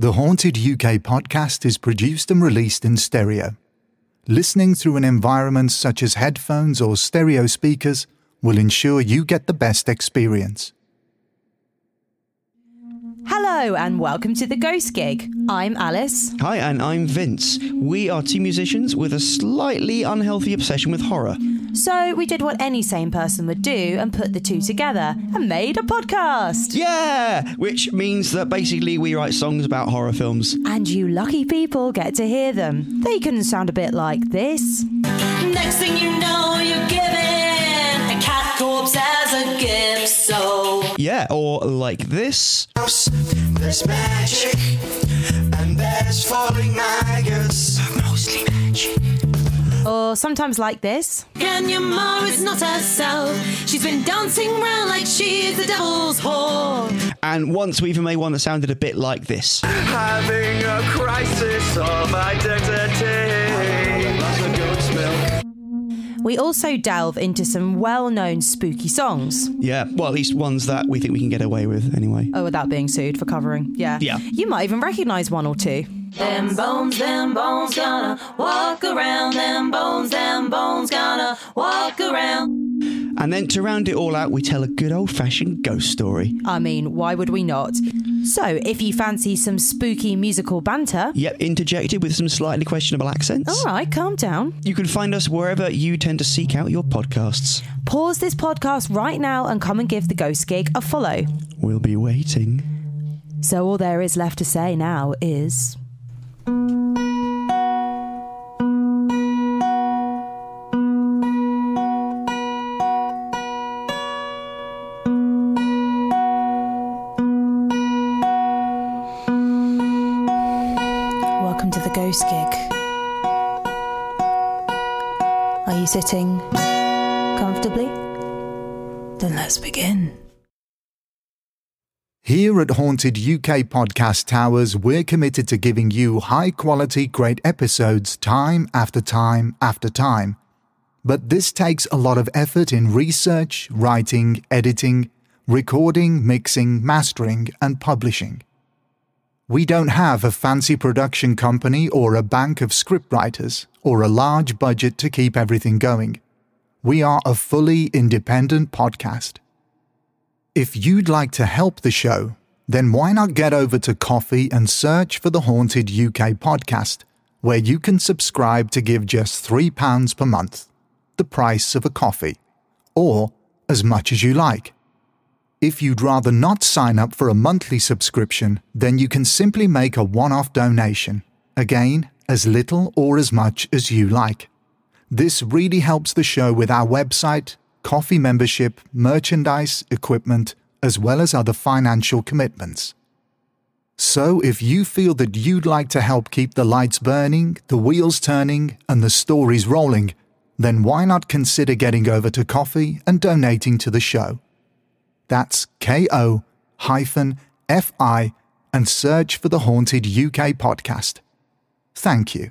The Haunted UK podcast is produced and released in stereo. Listening through an environment such as headphones or stereo speakers will ensure you get the best experience. Hello and welcome to the Ghost Gig. I'm Alice. Hi, and I'm Vince. We are two musicians with a slightly unhealthy obsession with horror. So we did what any sane person would do and put the two together and made a podcast. Yeah! Which means that basically we write songs about horror films. And you lucky people get to hear them. They can sound a bit like this. Next thing you know, you're given a cat as a gift. So Yeah, or like this. There's magic, and there's falling maggots. Mostly magic. Or sometimes like this. Kenya Moore is not herself. She's been dancing around like she's the devil's whore. And once we even made one that sounded a bit like this. Having a crisis of identity. We also delve into some well known spooky songs. Yeah, well, at least ones that we think we can get away with anyway. Oh, without being sued for covering. Yeah. Yeah. You might even recognise one or two. Them bones, them bones gonna walk around. Them bones, them bones gonna walk around. And then to round it all out, we tell a good old fashioned ghost story. I mean, why would we not? So, if you fancy some spooky musical banter, Yep, interjected with some slightly questionable accents. all right, calm down. You can find us wherever you tend to seek out your podcasts. Pause this podcast right now and come and give the Ghost Gig a follow. We'll be waiting. So, all there is left to say now is. Are you sitting comfortably? Then let's begin. Here at Haunted UK Podcast Towers, we're committed to giving you high quality, great episodes time after time after time. But this takes a lot of effort in research, writing, editing, recording, mixing, mastering, and publishing. We don't have a fancy production company or a bank of scriptwriters or a large budget to keep everything going. We are a fully independent podcast. If you'd like to help the show, then why not get over to Ko-fi and search for the Haunted UK podcast, where you can subscribe to give just £3 per month, the price of a coffee, or as much as you like. If you'd rather not sign up for a monthly subscription, then you can simply make a one off donation, again, as little or as much as you like. This really helps the show with our website, Ko-fi membership, merchandise, equipment, as well as other financial commitments. So, if you feel that you'd like to help keep the lights burning, the wheels turning, and the stories rolling, then why not consider getting over to Ko-fi and donating to the show? That's ko hyphen fi and search for the Haunted UK podcast. Thank you.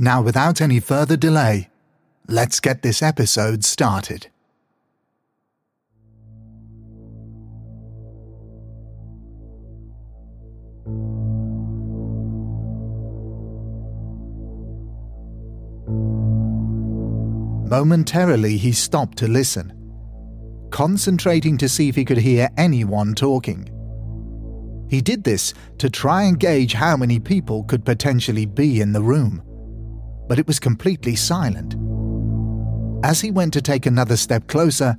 Now, without any further delay, let's get this episode started. Momentarily, he stopped to listen, concentrating to see if he could hear anyone talking. He did this to try and gauge how many people could potentially be in the room, but it was completely silent. As he went to take another step closer,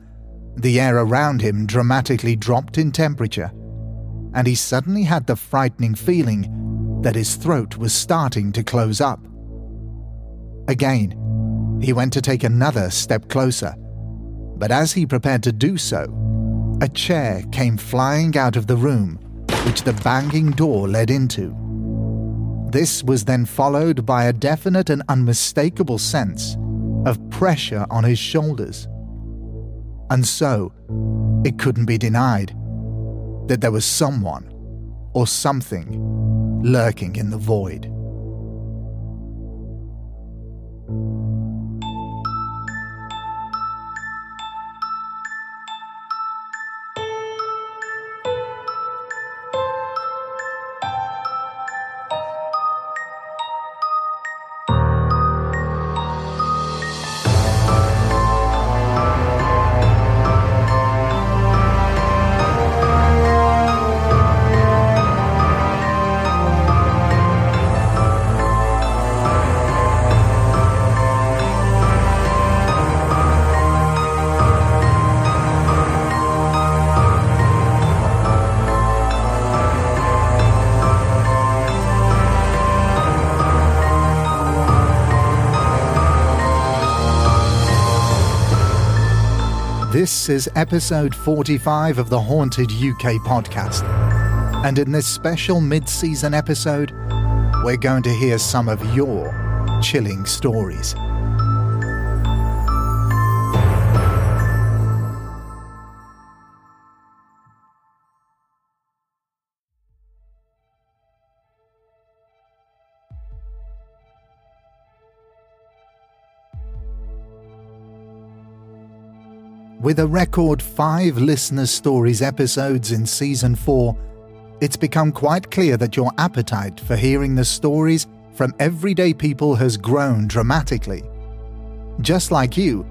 the air around him dramatically dropped in temperature, and he suddenly had the frightening feeling that his throat was starting to close up. Again, he went to take another step closer, but as he prepared to do so, a chair came flying out of the room which the banging door led into. This was then followed by a definite and unmistakable sense of pressure on his shoulders. And so, it couldn't be denied that there was someone or something lurking in the void. Is episode 45 of the Haunted UK podcast. And in this special mid season episode, we're going to hear some of your chilling stories. With a record five listener stories episodes in season four, it's become quite clear that your appetite for hearing the stories from everyday people has grown dramatically. Just like you,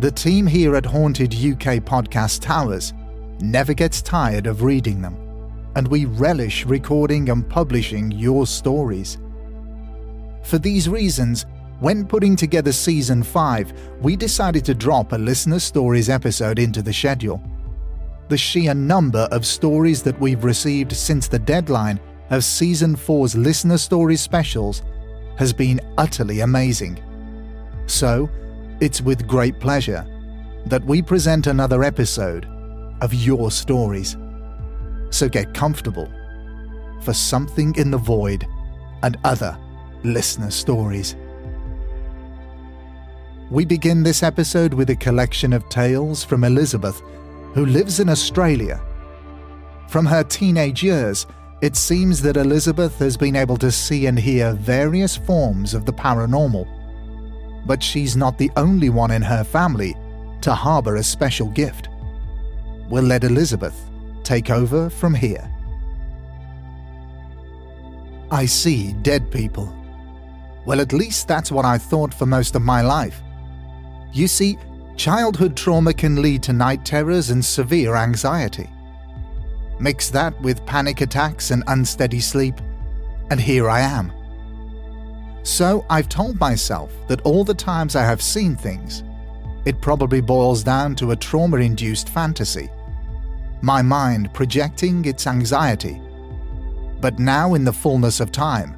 the team here at Haunted UK Podcast Towers never gets tired of reading them, and we relish recording and publishing your stories. For these reasons, when putting together season 5, we decided to drop a listener stories episode into the schedule. The sheer number of stories that we've received since the deadline of season 4's listener stories specials has been utterly amazing. So, it's with great pleasure that we present another episode of Your Stories. So get comfortable for Something in the Void and other listener stories. We begin this episode with a collection of tales from Elizabeth, who lives in Australia. From her teenage years, it seems that Elizabeth has been able to see and hear various forms of the paranormal. But she's not the only one in her family to harbour a special gift. We'll let Elizabeth take over from here. I see dead people. Well, at least that's what I thought for most of my life. You see, childhood trauma can lead to night terrors and severe anxiety. Mix that with panic attacks and unsteady sleep, and here I am. So I've told myself that all the times I have seen things, it probably boils down to a trauma induced fantasy. My mind projecting its anxiety. But now, in the fullness of time,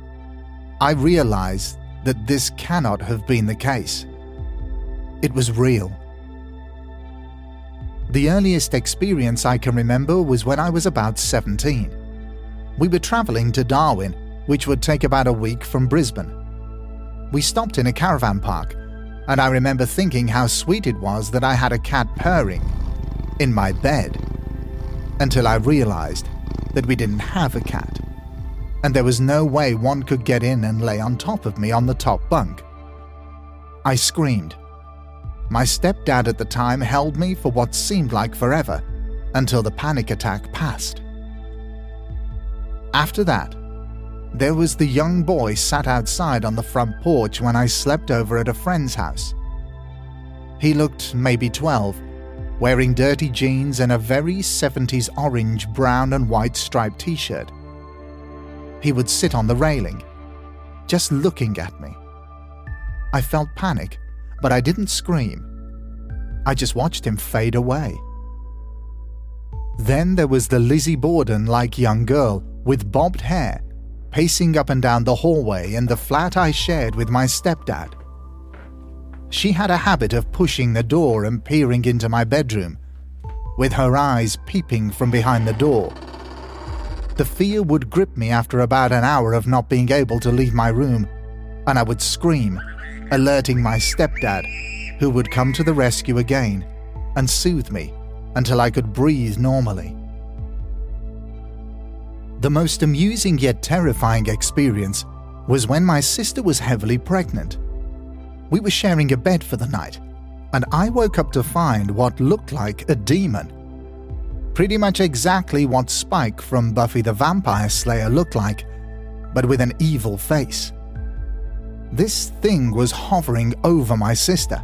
I realize that this cannot have been the case. It was real. The earliest experience I can remember was when I was about 17. We were travelling to Darwin, which would take about a week from Brisbane. We stopped in a caravan park, and I remember thinking how sweet it was that I had a cat purring in my bed. Until I realised that we didn't have a cat, and there was no way one could get in and lay on top of me on the top bunk. I screamed my stepdad at the time held me for what seemed like forever until the panic attack passed. After that, there was the young boy sat outside on the front porch when I slept over at a friend's house. He looked maybe 12, wearing dirty jeans and a very 70s orange, brown, and white striped t shirt. He would sit on the railing, just looking at me. I felt panic but I didn't scream. I just watched him fade away. Then there was the Lizzie Borden like young girl with bobbed hair, pacing up and down the hallway in the flat I shared with my stepdad. She had a habit of pushing the door and peering into my bedroom, with her eyes peeping from behind the door. the fear would grip me after about an hour of not being able to leave my room, and I would scream, alerting my stepdad, who would come to the rescue again and soothe me until I could breathe normally. The most amusing yet terrifying experience was when my sister was heavily pregnant. We were sharing a bed for the night, and I woke up to find what looked like a demon. Pretty much exactly what Spike from Buffy the Vampire Slayer looked like, but with an evil face. This thing was hovering over my sister.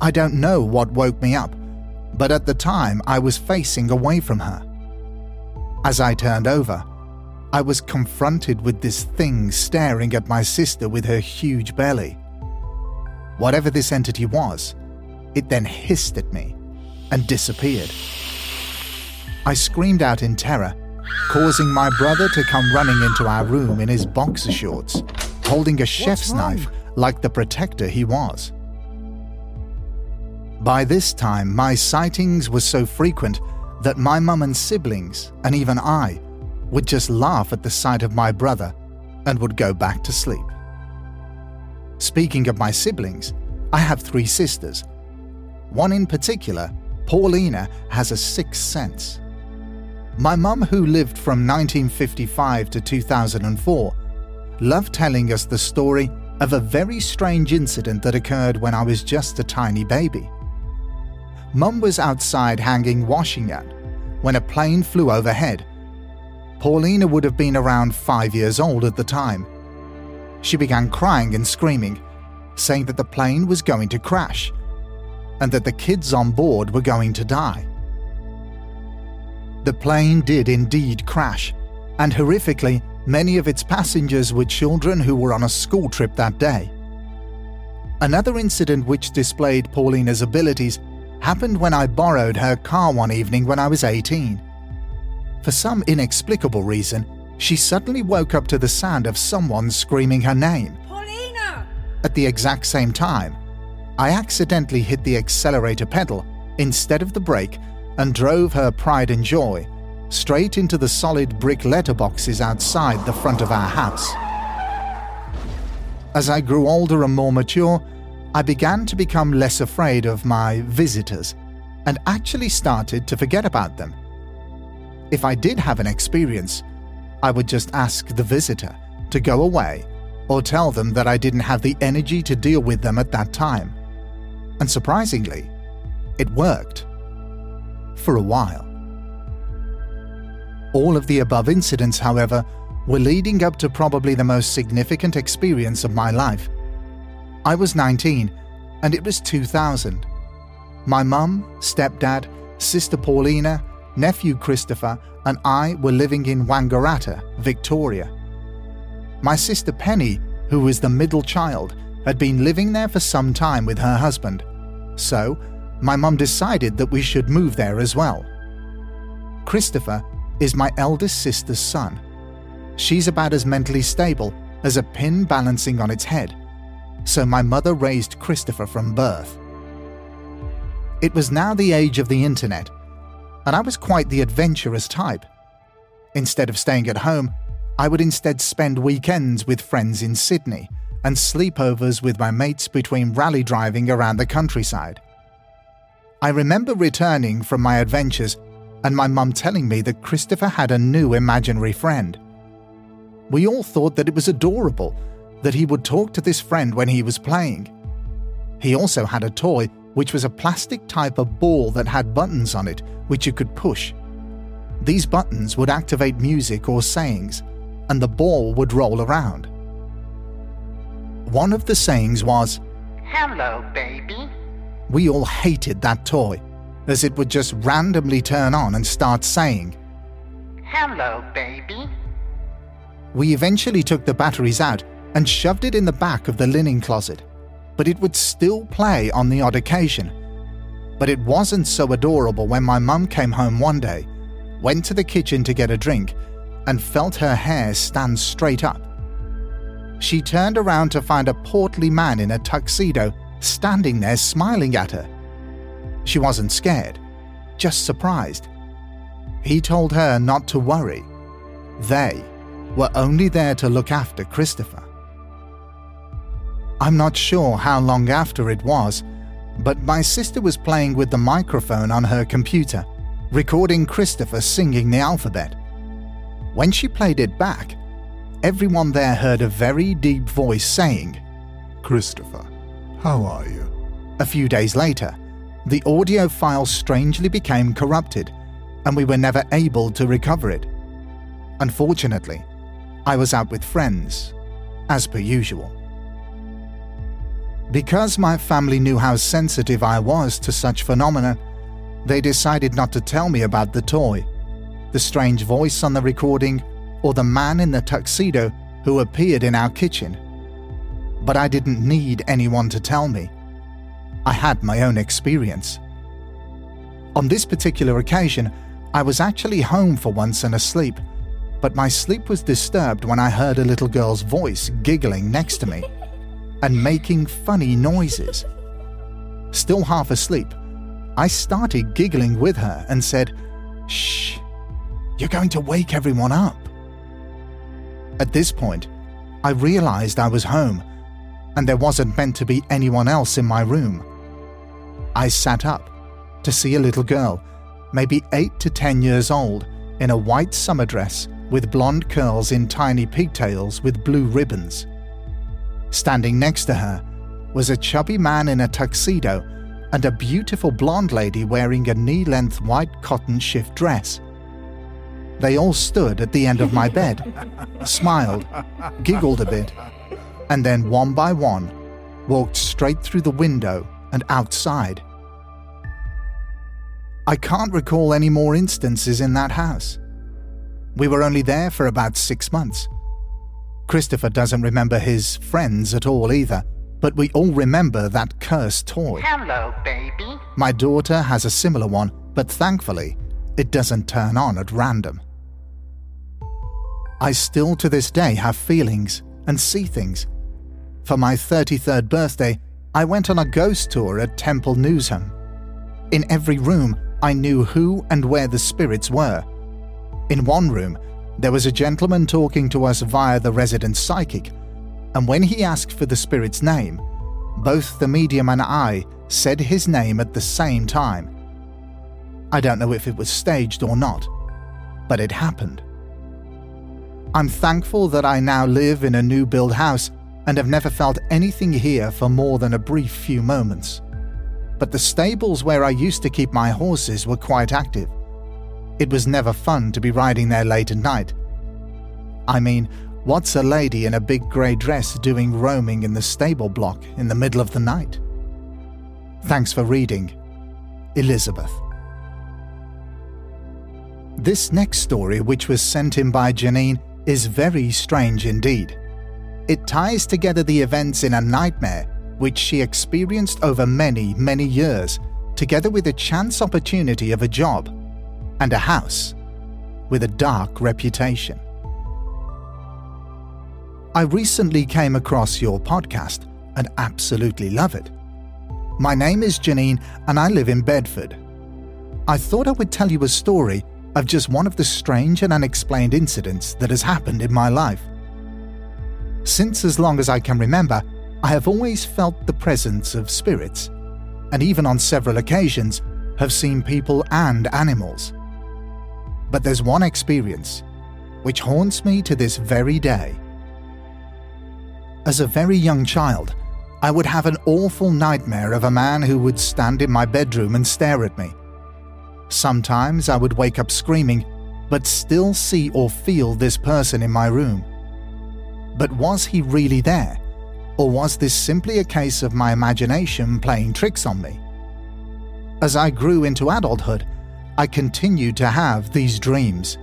I don't know what woke me up, but at the time I was facing away from her. As I turned over, I was confronted with this thing staring at my sister with her huge belly. Whatever this entity was, it then hissed at me and disappeared. I screamed out in terror, causing my brother to come running into our room in his boxer shorts, holding a chef's knife like the protector he was. By this time, my sightings were so frequent that my mum and siblings, and even I, would just laugh at the sight of my brother and would go back to sleep. Speaking of my siblings, I have three sisters. One in particular, Paulina, has a sixth sense. My mum, who lived from 1955 to 2004, loved telling us the story of a very strange incident that occurred when I was just a tiny baby. Mum was outside hanging washing out when a plane flew overhead. Paulina would have been around five years old at the time. She began crying and screaming, saying that the plane was going to crash and that the kids on board were going to die. The plane did indeed crash, and horrifically, many of its passengers were children who were on a school trip that day. Another incident which displayed Paulina's abilities happened when I borrowed her car one evening when I was 18. For some inexplicable reason, she suddenly woke up to the sound of someone screaming her name. Paulina! At the exact same time, I accidentally hit the accelerator pedal instead of the brake and drove her pride and joy straight into the solid brick letterboxes outside the front of our house. As I grew older and more mature, I began to become less afraid of my visitors and actually started to forget about them. If I did have an experience, I would just ask the visitor to go away or tell them that I didn't have the energy to deal with them at that time. And surprisingly, it worked. For a while. All of the above incidents, however, were leading up to probably the most significant experience of my life I was 19, and it was 2000. My mum, stepdad, sister Paulina, nephew Christopher, and I were living in Wangaratta, Victoria. My sister Penny, who was the middle child, had been living there for some time with her husband. So, my mum decided that we should move there as well. Christopher is my eldest sister's son. She's about as mentally stable as a pin balancing on its head so my mother raised Christopher from birth. It was now the age of the internet, and I was quite the adventurous type. Instead of staying at home, I would instead spend weekends with friends in Sydney and sleepovers with my mates between rally driving around the countryside. I remember returning from my adventures and my mum telling me that Christopher had a new imaginary friend. We all thought that it was adorable that he would talk to this friend when he was playing. He also had a toy which was a plastic type of ball that had buttons on it which you could push. These buttons would activate music or sayings, and the ball would roll around. One of the sayings was, Hello, baby. We all hated that toy, as it would just randomly turn on and start saying, Hello, baby. We eventually took the batteries out and shoved it in the back of the linen closet, but it would still play on the odd occasion. But it wasn't so adorable when my mum came home one day, went to the kitchen to get a drink, and felt her hair stand straight up. She turned around to find a portly man in a tuxedo standing there smiling at her. She wasn't scared, just surprised. He told her not to worry, They were only there to look after Christopher. I'm not sure how long after it was, but my sister was playing with the microphone on her computer, recording Christopher singing the alphabet. When she played it back, everyone there heard a very deep voice saying, Christopher, how are you? A few days later, the audio file strangely became corrupted, and we were never able to recover it. Unfortunately, I was out with friends, as per usual. Because my family knew how sensitive I was to such phenomena, they decided not to tell me about the toy, the strange voice on the recording, or the man in the tuxedo who appeared in our kitchen. But I didn't need anyone to tell me. I had my own experience. On this particular occasion, I was actually home for once and asleep, but my sleep was disturbed when I heard a little girl's voice giggling next to me and making funny noises. Still half asleep, I started giggling with her and said, Shh, you're going to wake everyone up. At this point, I realized I was home and there wasn't meant to be anyone else in my room. I sat up to see a little girl, maybe 8 to 10 years old, in a white summer dress with blonde curls in tiny pigtails with blue ribbons. Standing next to her was a chubby man in a tuxedo and a beautiful blonde lady wearing a knee length white cotton shift dress. They all stood at the end of my bed, smiled, giggled a bit, and then one by one walked straight through the window and outside. I can't recall any more instances in that house. We were only there for about six months. Christopher doesn't remember his friends at all either, but we all remember that cursed toy. Hello, baby. My daughter has a similar one, but thankfully, it doesn't turn on at random. I still to this day have feelings and see things. For my 33rd birthday, I went on a ghost tour at Temple Newsam. In every room, I knew who and where the spirits were. In one room, there was a gentleman talking to us via the resident psychic, and when he asked for the spirit's name, both the medium and I said his name at the same time. I don't know if it was staged or not, but it happened. I'm thankful that I now live in a new build house and have never felt anything here for more than a brief few moments. But the stables where I used to keep my horses were quite active. It was never fun to be riding there late at night. I mean, what's a lady in a big grey dress doing roaming in the stable block in the middle of the night? Thanks for reading. Elizabeth. This next story, which was sent in by Janine, is very strange indeed. It ties together the events in a nightmare which she experienced over many, many years, together with a chance opportunity of a job and a house with a dark reputation. I recently came across your podcast and absolutely love it. My name is Janine and I live in Bedford. I thought I would tell you a story of just one of the strange and unexplained incidents that has happened in my life. Since as long as I can remember, I have always felt the presence of spirits, and even on several occasions have seen people and animals. But there's one experience which haunts me to this very day. As a very young child, I would have an awful nightmare of a man who would stand in my bedroom and stare at me. Sometimes I would wake up screaming, but still see or feel this person in my room. But was he really there? Or was this simply a case of my imagination playing tricks on me? As I grew into adulthood, I continued to have these dreams.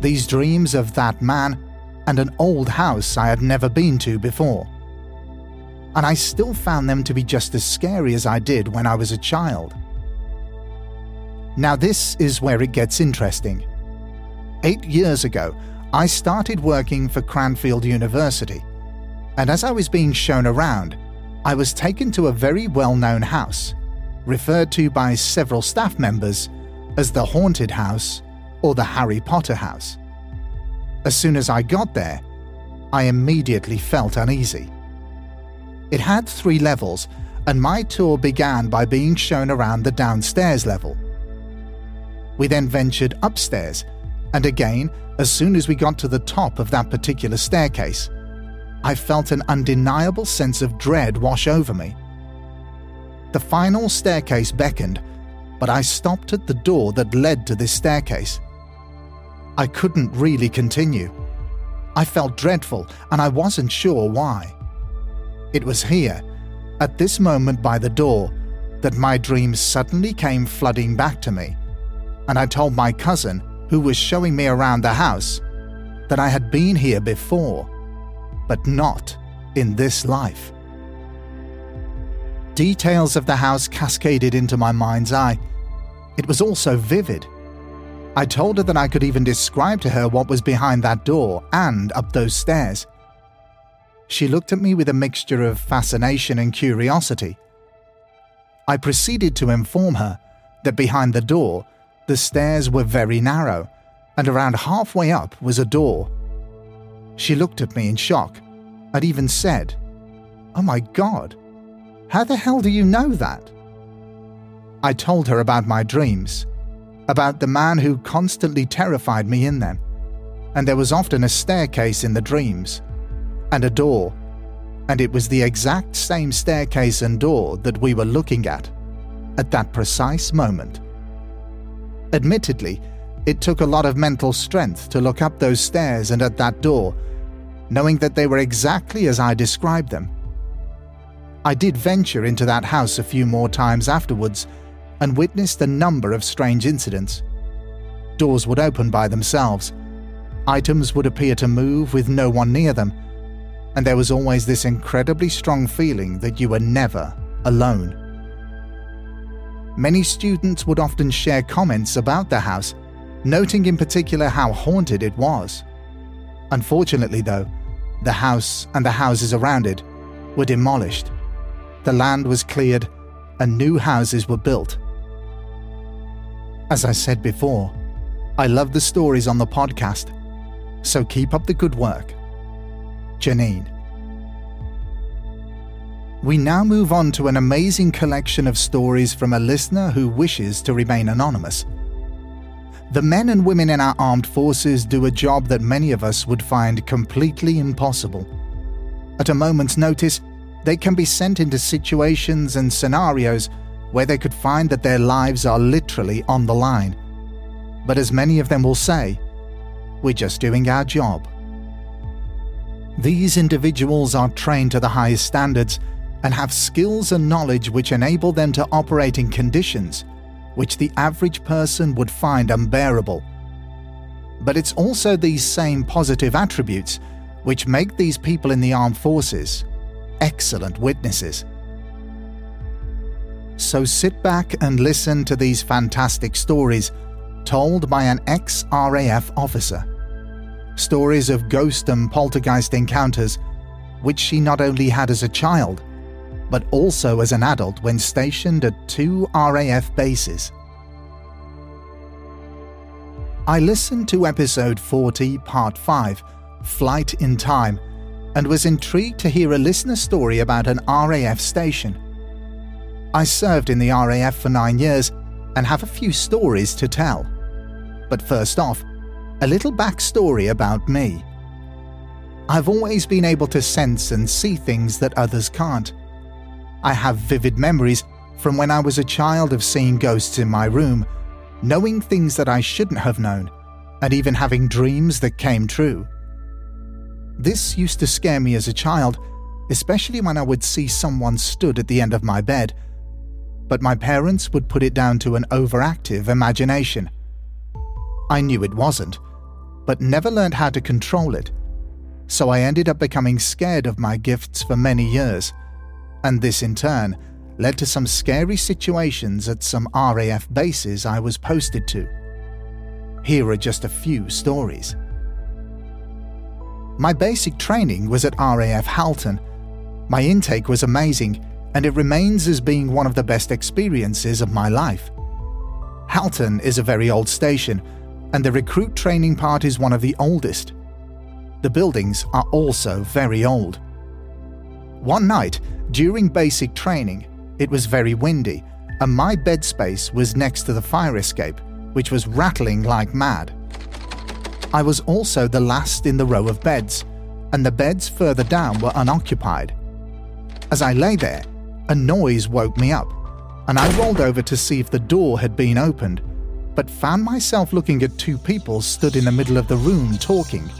These dreams of that man and an old house I had never been to before. And I still found them to be just as scary as I did when I was a child. Now, this is where it gets interesting. Eight years ago, I started working for Cranfield University, and as I was being shown around, I was taken to a very well known house, referred to by several staff members as the Haunted House or the Harry Potter House. As soon as I got there, I immediately felt uneasy. It had three levels, and my tour began by being shown around the downstairs level. We then ventured upstairs, and again, as soon as we got to the top of that particular staircase, I felt an undeniable sense of dread wash over me. The final staircase beckoned, but I stopped at the door that led to this staircase. I couldn't really continue. I felt dreadful and I wasn't sure why. It was here, at this moment by the door, that my dreams suddenly came flooding back to me, and I told my cousin, who was showing me around the house, that I had been here before, but not in this life. Details of the house cascaded into my mind's eye. It was all so vivid. I told her that I could even describe to her what was behind that door and up those stairs. She looked at me with a mixture of fascination and curiosity. I proceeded to inform her that behind the door, the stairs were very narrow, and around halfway up was a door. She looked at me in shock and even said, Oh my god, how the hell do you know that? I told her about my dreams, about the man who constantly terrified me in them, and there was often a staircase in the dreams and a door, and it was the exact same staircase and door that we were looking at at that precise moment. Admittedly, it took a lot of mental strength to look up those stairs and at that door, knowing that they were exactly as I described them. I did venture into that house a few more times afterwards and witnessed a number of strange incidents. Doors would open by themselves, items would appear to move with no one near them, and there was always this incredibly strong feeling that you were never alone. Many students would often share comments about the house, noting in particular how haunted it was. Unfortunately, though, the house and the houses around it were demolished. The land was cleared and new houses were built. As I said before, I love the stories on the podcast, so keep up the good work. Janine. We now move on to an amazing collection of stories from a listener who wishes to remain anonymous. The men and women in our armed forces do a job that many of us would find completely impossible. At a moment's notice, they can be sent into situations and scenarios where they could find that their lives are literally on the line. But as many of them will say, we're just doing our job. These individuals are trained to the highest standards and have skills and knowledge which enable them to operate in conditions which the average person would find unbearable. But it's also these same positive attributes which make these people in the armed forces excellent witnesses. So sit back and listen to these fantastic stories told by an ex RAF officer stories of ghost and poltergeist encounters, which she not only had as a child, but also as an adult when stationed at two RAF bases. I listened to episode 40, part 5, Flight in Time, and was intrigued to hear a listener story about an RAF station. I served in the RAF for nine years and have a few stories to tell. But first off, a little backstory about me. I've always been able to sense and see things that others can't. I have vivid memories from when I was a child of seeing ghosts in my room, knowing things that I shouldn't have known, and even having dreams that came true. This used to scare me as a child, especially when I would see someone stood at the end of my bed, but my parents would put it down to an overactive imagination. I knew it wasn't but never learned how to control it. So I ended up becoming scared of my gifts for many years, and this in turn led to some scary situations at some RAF bases I was posted to. Here are just a few stories. My basic training was at RAF Halton. My intake was amazing, and it remains as being one of the best experiences of my life. Halton is a very old station and the recruit training part is one of the oldest, The buildings are also very old. One night, during basic training, it was very windy, and my bed space was next to the fire escape, which was rattling like mad. I was also the last in the row of beds, and the beds further down were unoccupied. As I lay there, a noise woke me up, and I rolled over to see if the door had been opened, but found myself looking at two people stood in the middle of the room talking,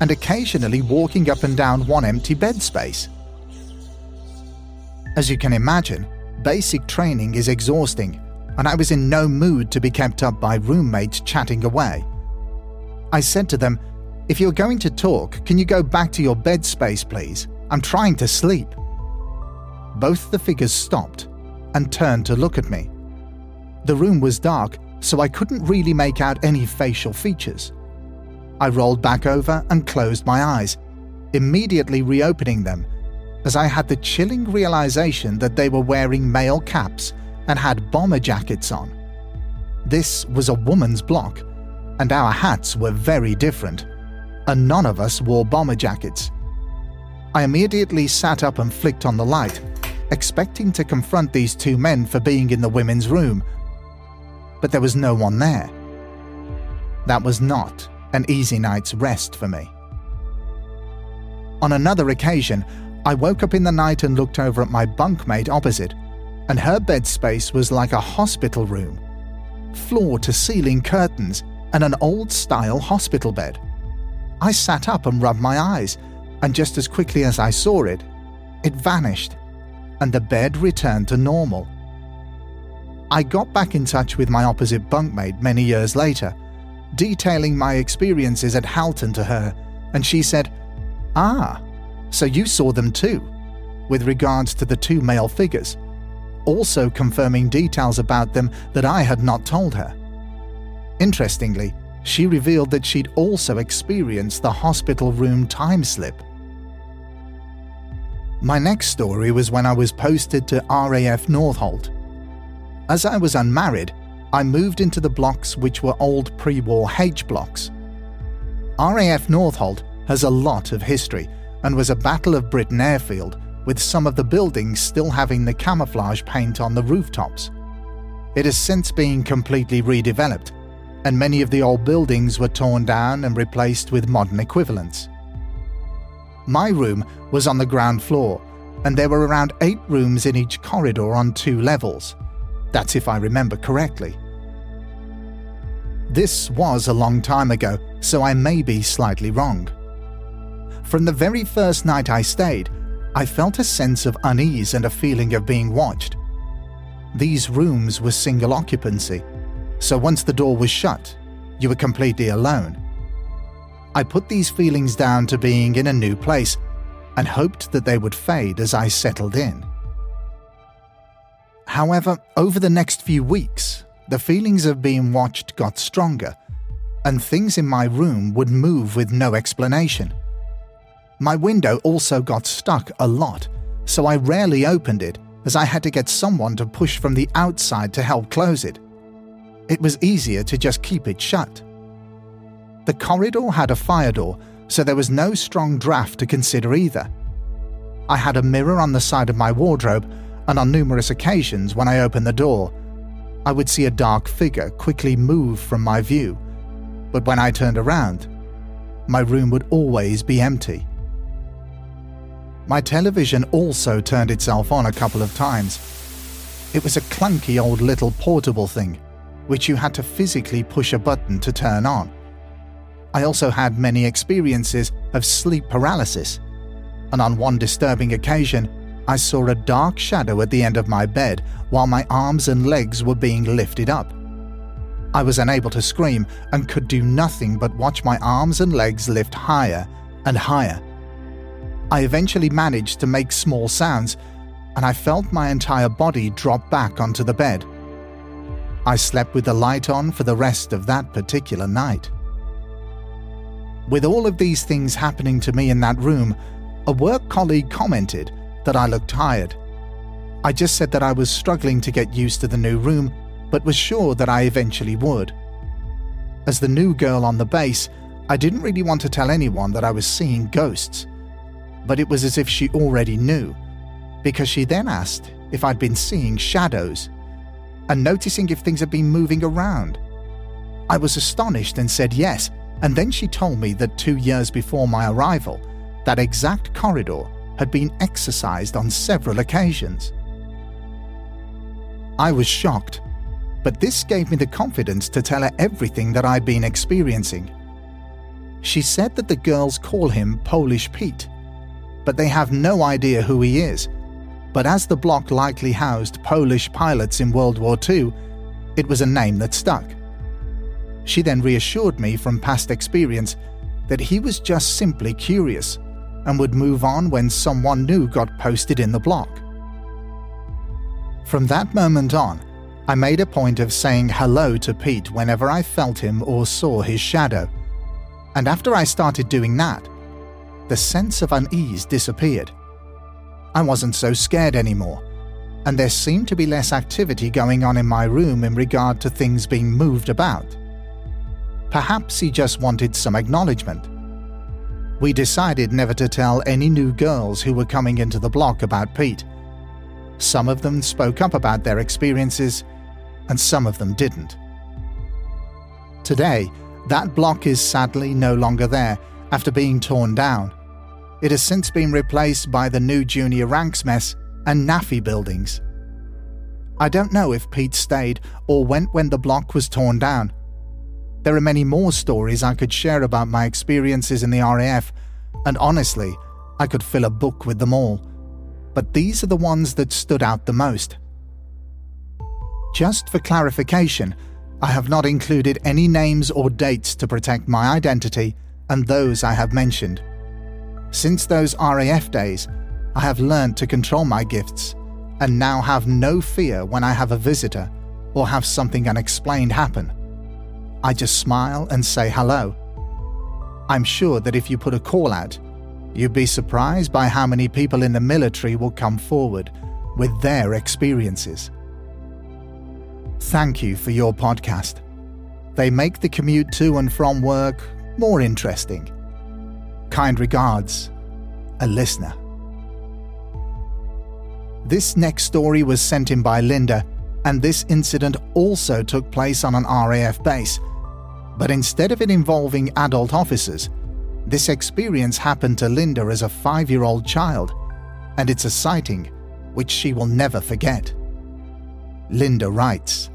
and occasionally walking up and down one empty bed space. As you can imagine, basic training is exhausting, and I was in no mood to be kept up by roommates chatting away. I said to them, If you're going to talk, can you go back to your bed space, please? I'm trying to sleep. Both the figures stopped and turned to look at me. The room was dark, so I couldn't really make out any facial features. I rolled back over and closed my eyes, immediately reopening them, as I had the chilling realization that they were wearing male caps and had bomber jackets on. This was a woman's block, and our hats were very different, and none of us wore bomber jackets. I immediately sat up and flicked on the light, expecting to confront these two men for being in the women's room, but there was no one there. That was not an easy night's rest for me. On another occasion, I woke up in the night and looked over at my bunkmate opposite, and her bed space was like a hospital room floor to ceiling curtains and an old style hospital bed. I sat up and rubbed my eyes, and just as quickly as I saw it, it vanished, and the bed returned to normal. I got back in touch with my opposite bunkmate many years later, detailing my experiences at Halton to her, and she said, Ah, so you saw them too, with regards to the two male figures, also confirming details about them that I had not told her. Interestingly, she revealed that she'd also experienced the hospital room time slip. My next story was when I was posted to RAF Northolt. As I was unmarried, I moved into the blocks which were old pre war H blocks. RAF Northolt has a lot of history and was a Battle of Britain airfield, with some of the buildings still having the camouflage paint on the rooftops. It has since been completely redeveloped and many of the old buildings were torn down and replaced with modern equivalents. My room was on the ground floor, and there were around eight rooms in each corridor on two levels. That's if I remember correctly. This was a long time ago, so I may be slightly wrong. From the very first night I stayed, I felt a sense of unease and a feeling of being watched. These rooms were single occupancy, so once the door was shut, you were completely alone. I put these feelings down to being in a new place and hoped that they would fade as I settled in. However, over the next few weeks, the feelings of being watched got stronger, and things in my room would move with no explanation. My window also got stuck a lot, so I rarely opened it as I had to get someone to push from the outside to help close it it was easier to just keep it shut. The corridor had a fire door, so there was no strong draft to consider either. I had a mirror on the side of my wardrobe, and on numerous occasions when I opened the door, I would see a dark figure quickly move from my view. But when I turned around, my room would always be empty. My television also turned itself on a couple of times. It was a clunky old little portable thing which you had to physically push a button to turn on. I also had many experiences of sleep paralysis, and on one disturbing occasion, I saw a dark shadow at the end of my bed while my arms and legs were being lifted up. I was unable to scream and could do nothing but watch my arms and legs lift higher and higher. I eventually managed to make small sounds, and I felt my entire body drop back onto the bed. I slept with the light on for the rest of that particular night. With all of these things happening to me in that room, a work colleague commented that I looked tired. I just said that I was struggling to get used to the new room, but was sure that I eventually would. As the new girl on the base, I didn't really want to tell anyone that I was seeing ghosts, but it was as if she already knew, because she then asked if I'd been seeing shadows and noticing if things had been moving around. I was astonished and said yes, and then she told me that two years before my arrival, that exact corridor had been exorcised on several occasions. I was shocked, but this gave me the confidence to tell her everything that I'd been experiencing. She said that the girls call him Polish Pete, but they have no idea who he is. But as the block likely housed Polish pilots in World War II, it was a name that stuck. She then reassured me from past experience that he was just simply curious and would move on when someone new got posted in the block. From that moment on, I made a point of saying hello to Pete whenever I felt him or saw his shadow. And after I started doing that, the sense of unease disappeared. I wasn't so scared anymore, and there seemed to be less activity going on in my room in regard to things being moved about. Perhaps he just wanted some acknowledgement. We decided never to tell any new girls who were coming into the block about Pete. Some of them spoke up about their experiences, and some of them didn't. Today, that block is sadly no longer there after being torn down. It has since been replaced by the new junior ranks mess and NAAFI buildings. I don't know if Pete stayed or went when the block was torn down. There are many more stories I could share about my experiences in the RAF, and honestly, I could fill a book with them all. But these are the ones that stood out the most. Just for clarification, I have not included any names or dates to protect my identity and those I have mentioned. Since those RAF days, I have learned to control my gifts and now have no fear when I have a visitor or have something unexplained happen. I just smile and say hello. I'm sure that if you put a call out, you'd be surprised by how many people in the military will come forward with their experiences. Thank you for your podcast. They make the commute to and from work more interesting. Kind regards, a listener. This next story was sent in by Linda, and this incident also took place on an RAF base. But instead of it involving adult officers, this experience happened to Linda as a five year old child, and it's a sighting which she will never forget. Linda writes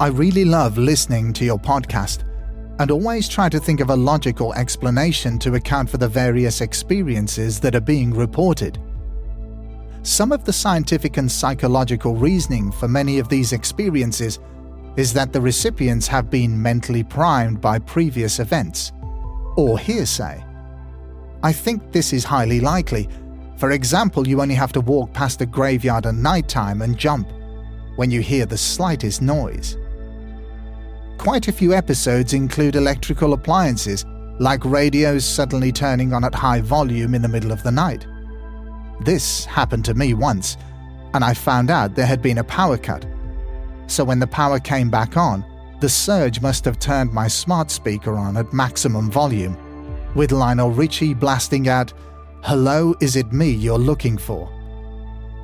I really love listening to your podcast and always try to think of a logical explanation to account for the various experiences that are being reported. Some of the scientific and psychological reasoning for many of these experiences is that the recipients have been mentally primed by previous events or hearsay. I think this is highly likely. For example, you only have to walk past a graveyard at night time and jump when you hear the slightest noise. Quite a few episodes include electrical appliances, like radios suddenly turning on at high volume in the middle of the night. This happened to me once, and I found out there had been a power cut. So when the power came back on, the surge must have turned my smart speaker on at maximum volume, with Lionel Richie blasting out, Hello, is it me you're looking for?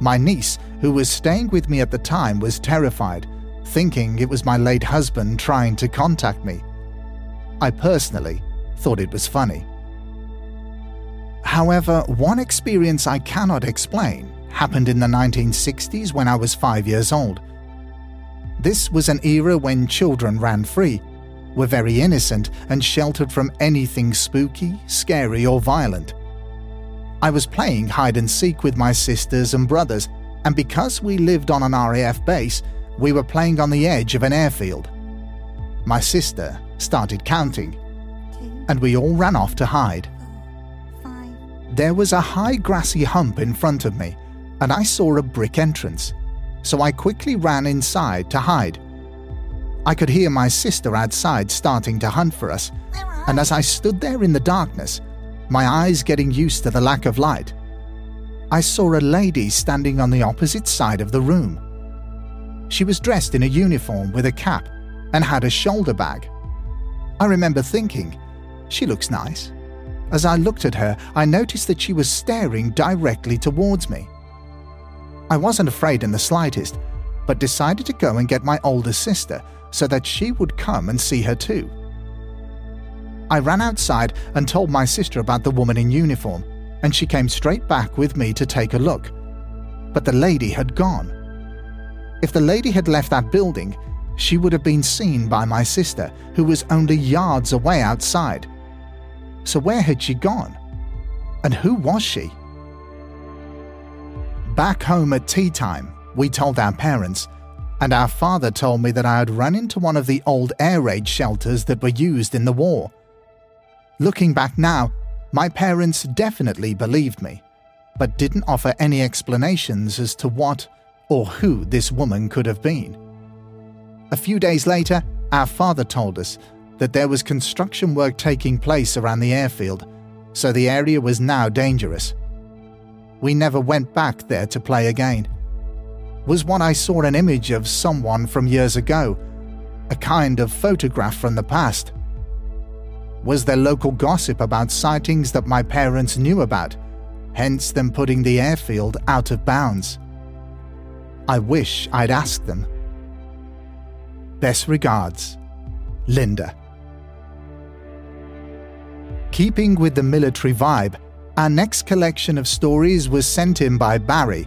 My niece, who was staying with me at the time, was terrified thinking it was my late husband trying to contact me. I personally thought it was funny. However, one experience I cannot explain happened in the 1960s when I was five years old. This was an era when children ran free, were very innocent, and sheltered from anything spooky, scary, or violent. I was playing hide and seek with my sisters and brothers, and because we lived on an RAF base, we were playing on the edge of an airfield. My sister started counting, and we all ran off to hide. There was a high grassy hump in front of me, and I saw a brick entrance, so I quickly ran inside to hide. I could hear my sister outside starting to hunt for us, and as I stood there in the darkness, my eyes getting used to the lack of light, I saw a lady standing on the opposite side of the room. She was dressed in a uniform with a cap and had a shoulder bag. I remember thinking, she looks nice. As I looked at her, I noticed that she was staring directly towards me. I wasn't afraid in the slightest, but decided to go and get my older sister so that she would come and see her too. I ran outside and told my sister about the woman in uniform, and she came straight back with me to take a look. But the lady had gone. If the lady had left that building, she would have been seen by my sister, who was only yards away outside. So where had she gone? And who was she? Back home at tea time, we told our parents, and our father told me that I had run into one of the old air raid shelters that were used in the war. Looking back now, my parents definitely believed me, but didn't offer any explanations as to what or who this woman could have been. A few days later, our father told us that there was construction work taking place around the airfield, so the area was now dangerous. We never went back there to play again. Was what I saw an image of someone from years ago, a kind of photograph from the past? Was there local gossip about sightings that my parents knew about, hence them putting the airfield out of bounds? I wish I'd asked them. Best regards, Linda. Keeping with the military vibe, our next collection of stories was sent in by Barry,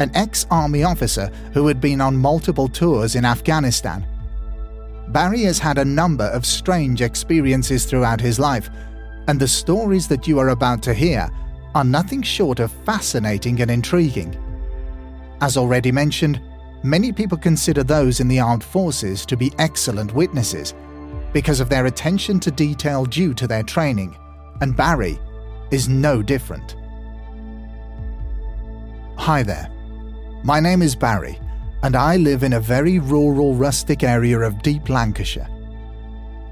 an ex army officer who had been on multiple tours in Afghanistan. Barry has had a number of strange experiences throughout his life, and the stories that you are about to hear are nothing short of fascinating and intriguing. As already mentioned, many people consider those in the armed forces to be excellent witnesses because of their attention to detail due to their training, and Barry is no different. Hi there. My name is Barry, and I live in a very rural, rustic area of deep Lancashire.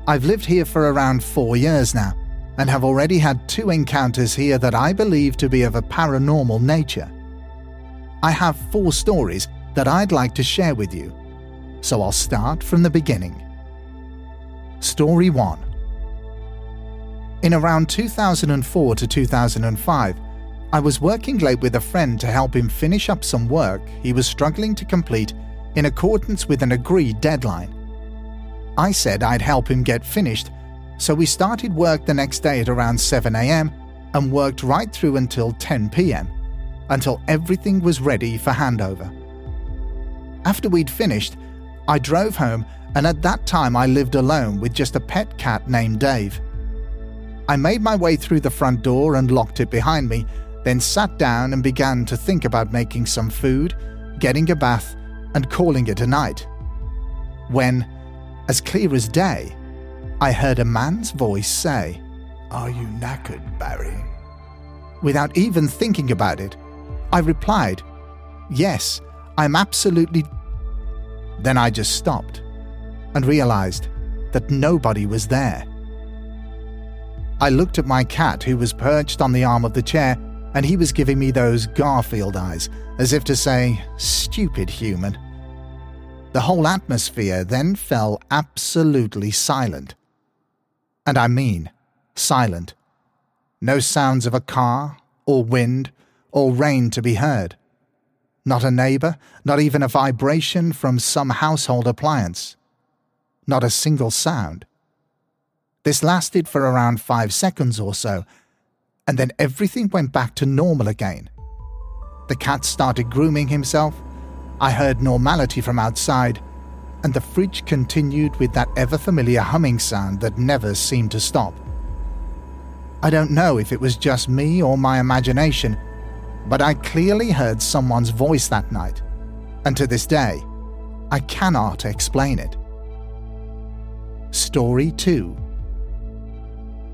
I've lived here for around four years now, and have already had two encounters here that I believe to be of a paranormal nature. I have four stories that I'd like to share with you. So I'll start from the beginning. Story 1 In around 2004 to 2005, I was working late with a friend to help him finish up some work he was struggling to complete in accordance with an agreed deadline. I said I'd help him get finished, so we started work the next day at around 7am and worked right through until 10pm, until everything was ready for handover. After we'd finished, I drove home, and at that time I lived alone with just a pet cat named Dave. I made my way through the front door and locked it behind me, then sat down and began to think about making some food, getting a bath, and calling it a night. When, as clear as day, I heard a man's voice say, Are you knackered, Barry? Without even thinking about it, I replied, Yes, I'm absolutely. Then I just stopped and realized that nobody was there. I looked at my cat, who was perched on the arm of the chair, and he was giving me those Garfield eyes, as if to say, Stupid human. The whole atmosphere then fell absolutely silent. And I mean, silent. No sounds of a car, or wind, or rain to be heard. Not a neighbor, not even a vibration from some household appliance. Not a single sound. This lasted for around five seconds or so, and then everything went back to normal again. The cat started grooming himself, I heard normality from outside, and the fridge continued with that ever familiar humming sound that never seemed to stop. I don't know if it was just me or my imagination but I clearly heard someone's voice that night, and to this day, I cannot explain it. Story 2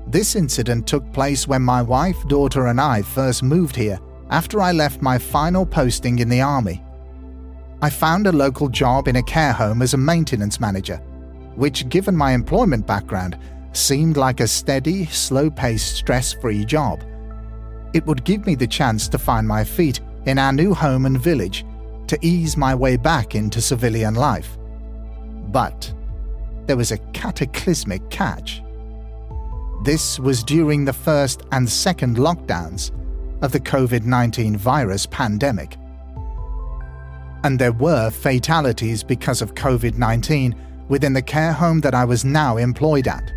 This incident took place when my wife, daughter, and I first moved here after I left my final posting in the army. I found a local job in a care home as a maintenance manager, which, given my employment background, seemed like a steady, slow paced, stress free job it would give me the chance to find my feet in our new home and village to ease my way back into civilian life. But there was a cataclysmic catch. This was during the first and second lockdowns of the COVID 19 virus pandemic. And there were fatalities because of COVID 19 within the care home that I was now employed at.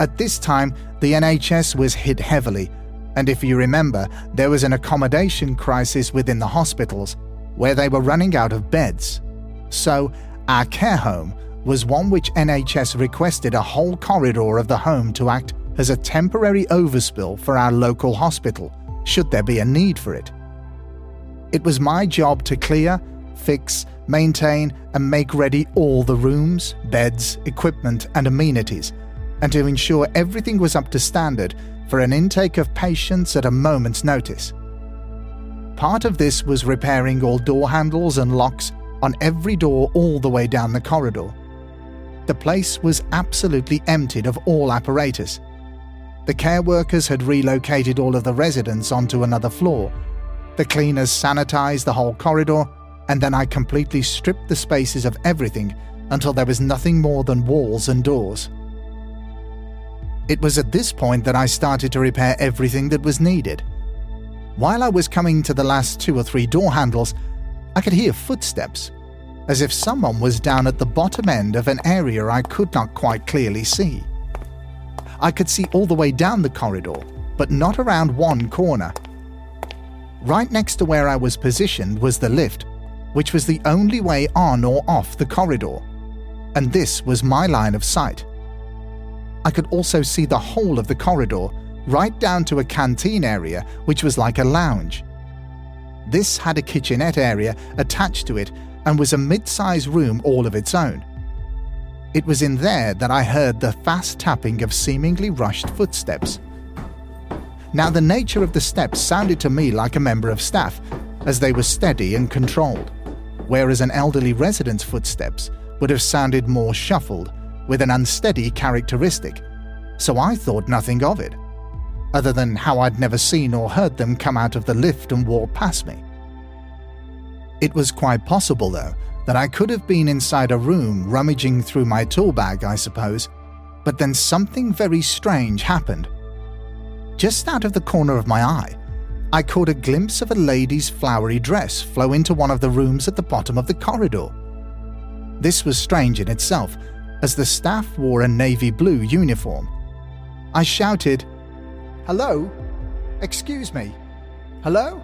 At this time, the NHS was hit heavily, and if you remember, there was an accommodation crisis within the hospitals where they were running out of beds. So, our care home was one which NHS requested a whole corridor of the home to act as a temporary overspill for our local hospital, should there be a need for it. It was my job to clear, fix, maintain, and make ready all the rooms, beds, equipment, and amenities, and to ensure everything was up to standard for an intake of patients at a moment's notice. Part of this was repairing all door handles and locks on every door all the way down the corridor. The place was absolutely emptied of all apparatus. The care workers had relocated all of the residents onto another floor. The cleaners sanitized the whole corridor, and then I completely stripped the spaces of everything until there was nothing more than walls and doors. It was at this point that I started to repair everything that was needed. While I was coming to the last two or three door handles, I could hear footsteps, as if someone was down at the bottom end of an area I could not quite clearly see. I could see all the way down the corridor, but not around one corner. Right next to where I was positioned was the lift, which was the only way on or off the corridor, and this was my line of sight. I could also see the whole of the corridor, right down to a canteen area which was like a lounge. This had a kitchenette area attached to it and was a mid sized room all of its own. It was in there that I heard the fast tapping of seemingly rushed footsteps. Now, the nature of the steps sounded to me like a member of staff, as they were steady and controlled, whereas an elderly resident's footsteps would have sounded more shuffled with an unsteady characteristic, so I thought nothing of it, other than how I'd never seen or heard them come out of the lift and walk past me. It was quite possible, though, that I could have been inside a room rummaging through my tool bag, I suppose, but then something very strange happened. Just out of the corner of my eye, I caught a glimpse of a lady's flowery dress flow into one of the rooms at the bottom of the corridor. This was strange in itself, as the staff wore a navy blue uniform. I shouted, Hello? Excuse me? Hello?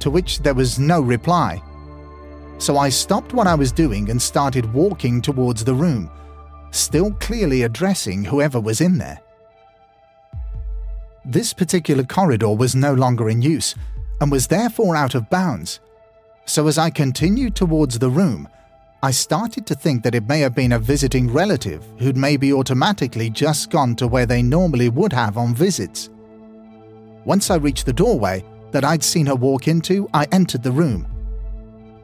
To which there was no reply. So I stopped what I was doing and started walking towards the room, still clearly addressing whoever was in there. This particular corridor was no longer in use and was therefore out of bounds. So as I continued towards the room, I started to think that it may have been a visiting relative who'd maybe automatically just gone to where they normally would have on visits. Once I reached the doorway that I'd seen her walk into, I entered the room.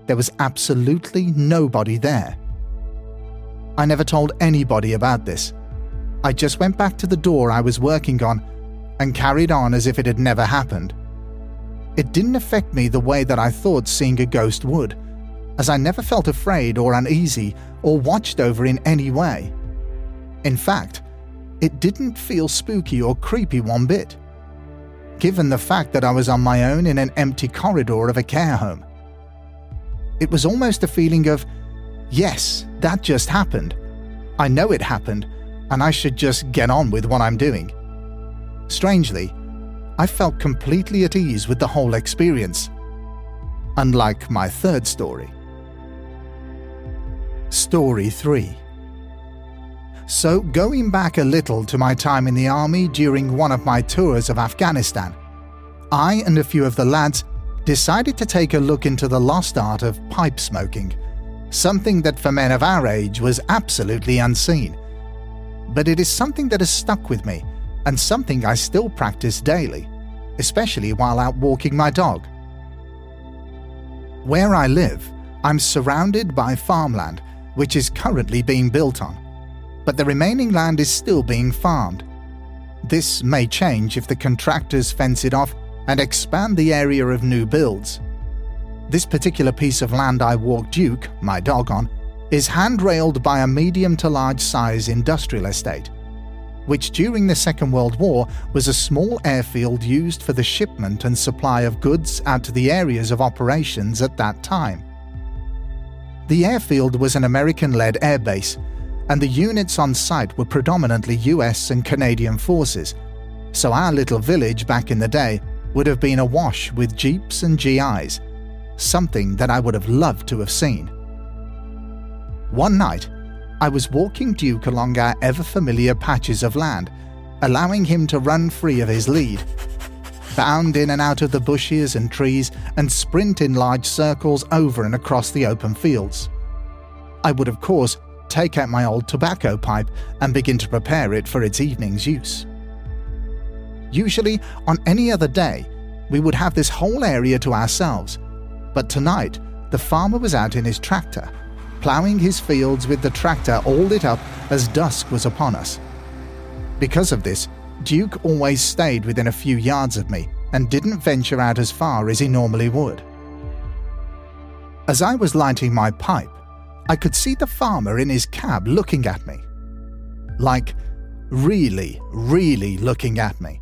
There was absolutely nobody there. I never told anybody about this. I just went back to the door I was working on and carried on as if it had never happened. It didn't affect me the way that I thought seeing a ghost would as I never felt afraid or uneasy or watched over in any way. In fact, it didn't feel spooky or creepy one bit, given the fact that I was on my own in an empty corridor of a care home. It was almost a feeling of, yes, that just happened. I know it happened, and I should just get on with what I'm doing. Strangely, I felt completely at ease with the whole experience. Unlike my third story. Story 3 So, going back a little to my time in the army during one of my tours of Afghanistan, I and a few of the lads decided to take a look into the lost art of pipe smoking, something that for men of our age was absolutely unseen. But it is something that has stuck with me and something I still practice daily, especially while out walking my dog. Where I live, I'm surrounded by farmland which is currently being built on, but the remaining land is still being farmed. This may change if the contractors fence it off and expand the area of new builds. This particular piece of land I walk Duke, my dog, on, is handrailed by a medium to large size industrial estate, which during the Second World War was a small airfield used for the shipment and supply of goods out to the areas of operations at that time. The airfield was an American led airbase, and the units on site were predominantly US and Canadian forces, so our little village back in the day would have been awash with jeeps and GIs, something that I would have loved to have seen. One night, I was walking Duke along our ever familiar patches of land, allowing him to run free of his lead. Bound in and out of the bushes and trees and sprint in large circles over and across the open fields. I would, of course, take out my old tobacco pipe and begin to prepare it for its evening's use. Usually, on any other day, we would have this whole area to ourselves, but tonight the farmer was out in his tractor, ploughing his fields with the tractor all lit up as dusk was upon us. Because of this, Duke always stayed within a few yards of me and didn't venture out as far as he normally would. As I was lighting my pipe, I could see the farmer in his cab looking at me. Like, really, really looking at me.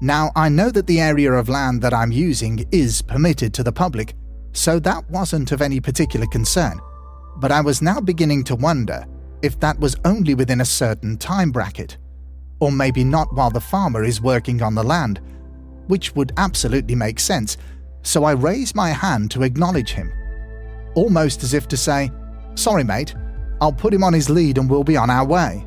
Now, I know that the area of land that I'm using is permitted to the public, so that wasn't of any particular concern, but I was now beginning to wonder if that was only within a certain time bracket, or maybe not while the farmer is working on the land, which would absolutely make sense, so I raised my hand to acknowledge him, almost as if to say, Sorry, mate, I'll put him on his lead and we'll be on our way.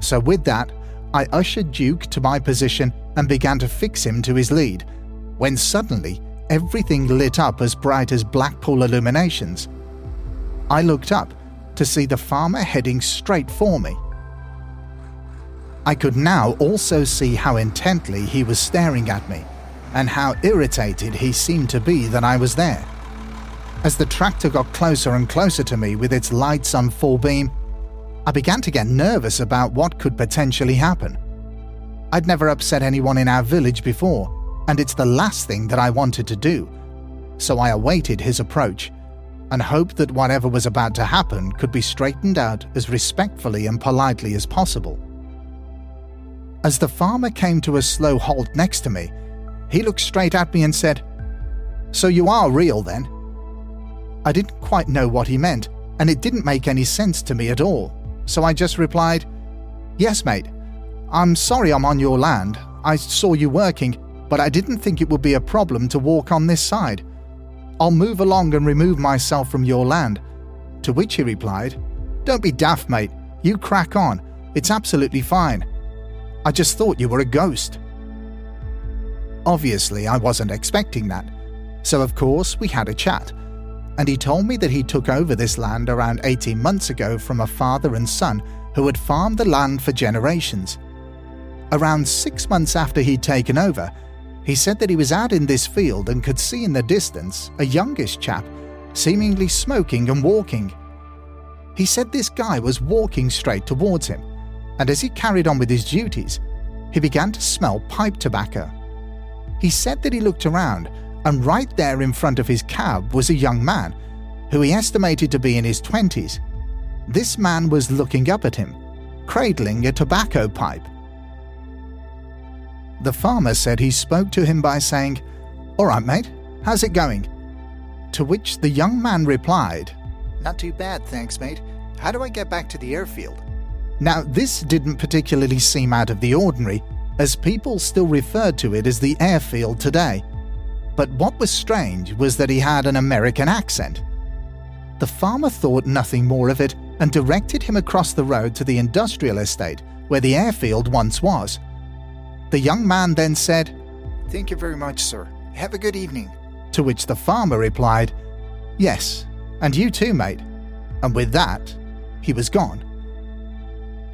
So, with that, I ushered Duke to my position and began to fix him to his lead, when suddenly everything lit up as bright as Blackpool illuminations. I looked up to see the farmer heading straight for me. I could now also see how intently he was staring at me, and how irritated he seemed to be that I was there. As the tractor got closer and closer to me with its lights on full beam, I began to get nervous about what could potentially happen. I'd never upset anyone in our village before, and it's the last thing that I wanted to do. So I awaited his approach and hoped that whatever was about to happen could be straightened out as respectfully and politely as possible. As the farmer came to a slow halt next to me, he looked straight at me and said, So you are real then? I didn't quite know what he meant, and it didn't make any sense to me at all, so I just replied, Yes, mate. I'm sorry I'm on your land. I saw you working, but I didn't think it would be a problem to walk on this side. I'll move along and remove myself from your land. To which he replied, Don't be daft, mate. You crack on. It's absolutely fine. I just thought you were a ghost. Obviously, I wasn't expecting that. So, of course, we had a chat. And he told me that he took over this land around 18 months ago from a father and son who had farmed the land for generations. Around six months after he'd taken over, he said that he was out in this field and could see in the distance a youngish chap, seemingly smoking and walking. He said this guy was walking straight towards him, and as he carried on with his duties, he began to smell pipe tobacco. He said that he looked around, and right there in front of his cab was a young man, who he estimated to be in his 20s. This man was looking up at him, cradling a tobacco pipe. The farmer said he spoke to him by saying, All right, mate, how's it going? To which the young man replied, Not too bad, thanks, mate. How do I get back to the airfield? Now, this didn't particularly seem out of the ordinary, as people still referred to it as the airfield today. But what was strange was that he had an American accent. The farmer thought nothing more of it and directed him across the road to the industrial estate where the airfield once was. The young man then said, Thank you very much, sir. Have a good evening. To which the farmer replied, Yes, and you too, mate. And with that, he was gone.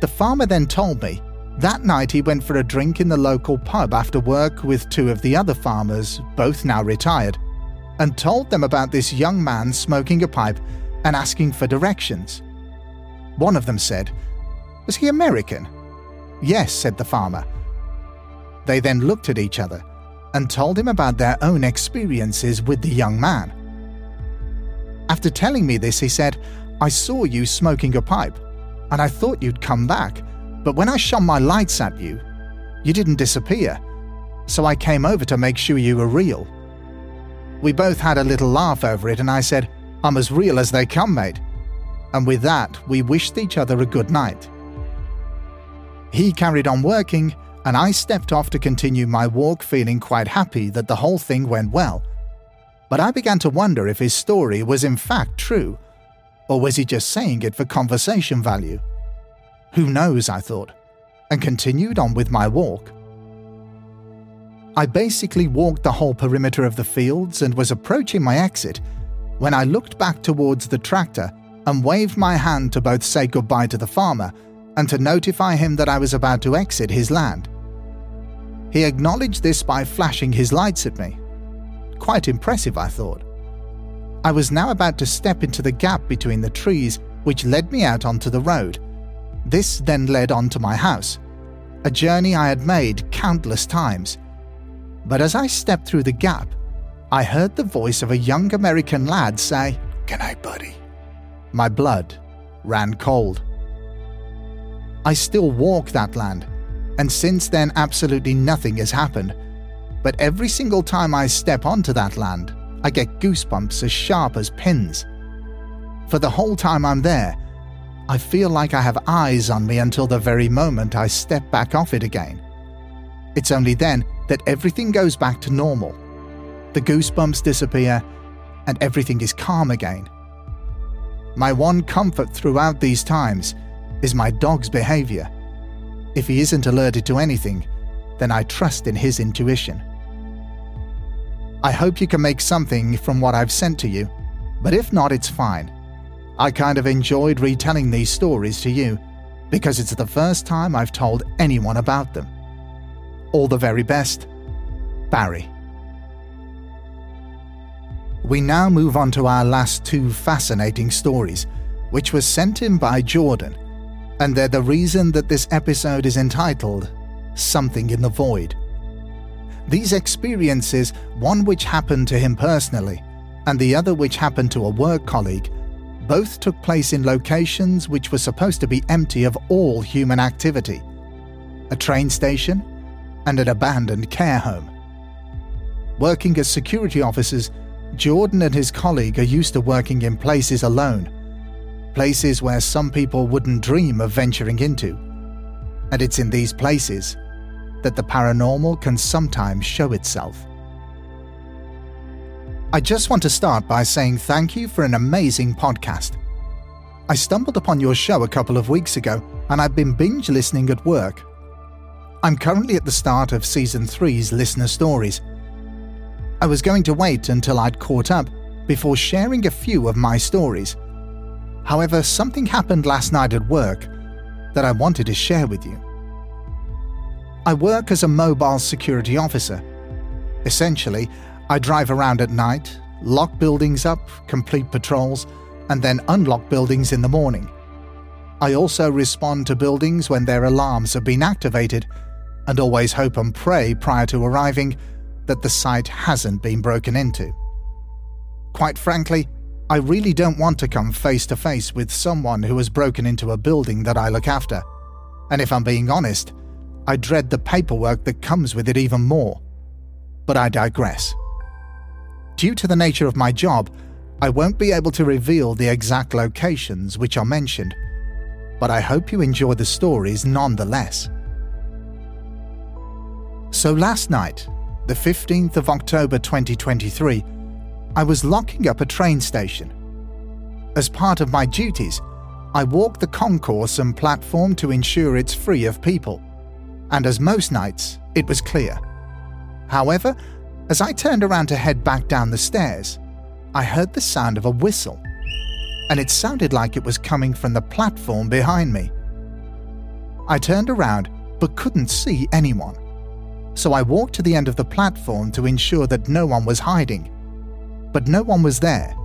The farmer then told me that night he went for a drink in the local pub after work with two of the other farmers, both now retired, and told them about this young man smoking a pipe and asking for directions. One of them said, Was he American? Yes, said the farmer. They then looked at each other and told him about their own experiences with the young man. After telling me this, he said, I saw you smoking a pipe, and I thought you'd come back, but when I shone my lights at you, you didn't disappear, so I came over to make sure you were real. We both had a little laugh over it, and I said, I'm as real as they come, mate. And with that, we wished each other a good night. He carried on working, and I stepped off to continue my walk, feeling quite happy that the whole thing went well. But I began to wonder if his story was in fact true, or was he just saying it for conversation value? Who knows, I thought, and continued on with my walk. I basically walked the whole perimeter of the fields and was approaching my exit when I looked back towards the tractor and waved my hand to both say goodbye to the farmer and to notify him that I was about to exit his land. He acknowledged this by flashing his lights at me. Quite impressive, I thought. I was now about to step into the gap between the trees, which led me out onto the road. This then led on to my house, a journey I had made countless times. But as I stepped through the gap, I heard the voice of a young American lad say, Good night, buddy. My blood ran cold. I still walk that land, and since then, absolutely nothing has happened. But every single time I step onto that land, I get goosebumps as sharp as pins. For the whole time I'm there, I feel like I have eyes on me until the very moment I step back off it again. It's only then that everything goes back to normal. The goosebumps disappear, and everything is calm again. My one comfort throughout these times is my dog's behavior. If he isn't alerted to anything, then I trust in his intuition. I hope you can make something from what I've sent to you, but if not, it's fine. I kind of enjoyed retelling these stories to you because it's the first time I've told anyone about them. All the very best, Barry. We now move on to our last two fascinating stories, which were sent in by Jordan, and they're the reason that this episode is entitled Something in the Void. These experiences, one which happened to him personally, and the other which happened to a work colleague, both took place in locations which were supposed to be empty of all human activity a train station and an abandoned care home. Working as security officers, Jordan and his colleague are used to working in places alone, places where some people wouldn't dream of venturing into. And it's in these places that the paranormal can sometimes show itself. I just want to start by saying thank you for an amazing podcast. I stumbled upon your show a couple of weeks ago and I've been binge listening at work. I'm currently at the start of season 3's listener stories. I was going to wait until I'd caught up before sharing a few of my stories. However, something happened last night at work that I wanted to share with you. I work as a mobile security officer. Essentially, I drive around at night, lock buildings up, complete patrols, and then unlock buildings in the morning. I also respond to buildings when their alarms have been activated, and always hope and pray prior to arriving that the site hasn't been broken into. Quite frankly, I really don't want to come face to face with someone who has broken into a building that I look after. And if I'm being honest, I dread the paperwork that comes with it even more. But I digress. Due to the nature of my job, I won't be able to reveal the exact locations which are mentioned, but I hope you enjoy the stories nonetheless. So last night, the 15th of October 2023, I was locking up a train station. As part of my duties, I walk the concourse and platform to ensure it's free of people and as most nights, it was clear. However, as I turned around to head back down the stairs, I heard the sound of a whistle, and it sounded like it was coming from the platform behind me. I turned around but couldn't see anyone, so I walked to the end of the platform to ensure that no one was hiding, but no one was there.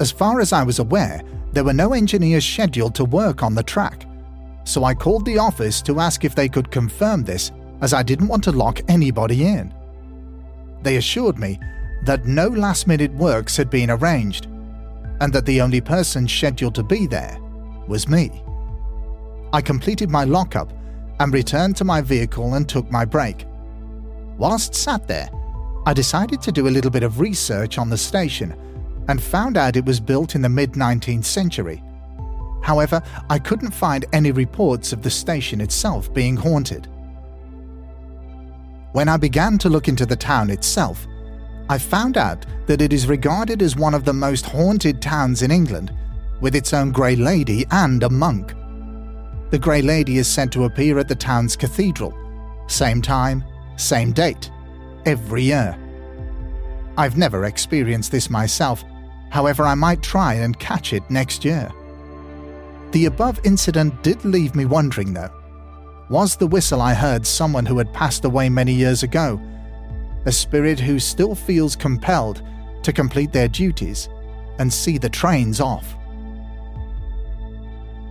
As far as I was aware, there were no engineers scheduled to work on the track, so I called the office to ask if they could confirm this, as I didn't want to lock anybody in. They assured me that no last minute works had been arranged, and that the only person scheduled to be there was me. I completed my lockup and returned to my vehicle and took my break. Whilst sat there, I decided to do a little bit of research on the station and found out it was built in the mid 19th century. However, I couldn't find any reports of the station itself being haunted. When I began to look into the town itself, I found out that it is regarded as one of the most haunted towns in England, with its own Grey Lady and a monk. The Grey Lady is said to appear at the town's cathedral, same time, same date, every year. I've never experienced this myself, however, I might try and catch it next year. The above incident did leave me wondering though. Was the whistle I heard someone who had passed away many years ago? A spirit who still feels compelled to complete their duties and see the trains off.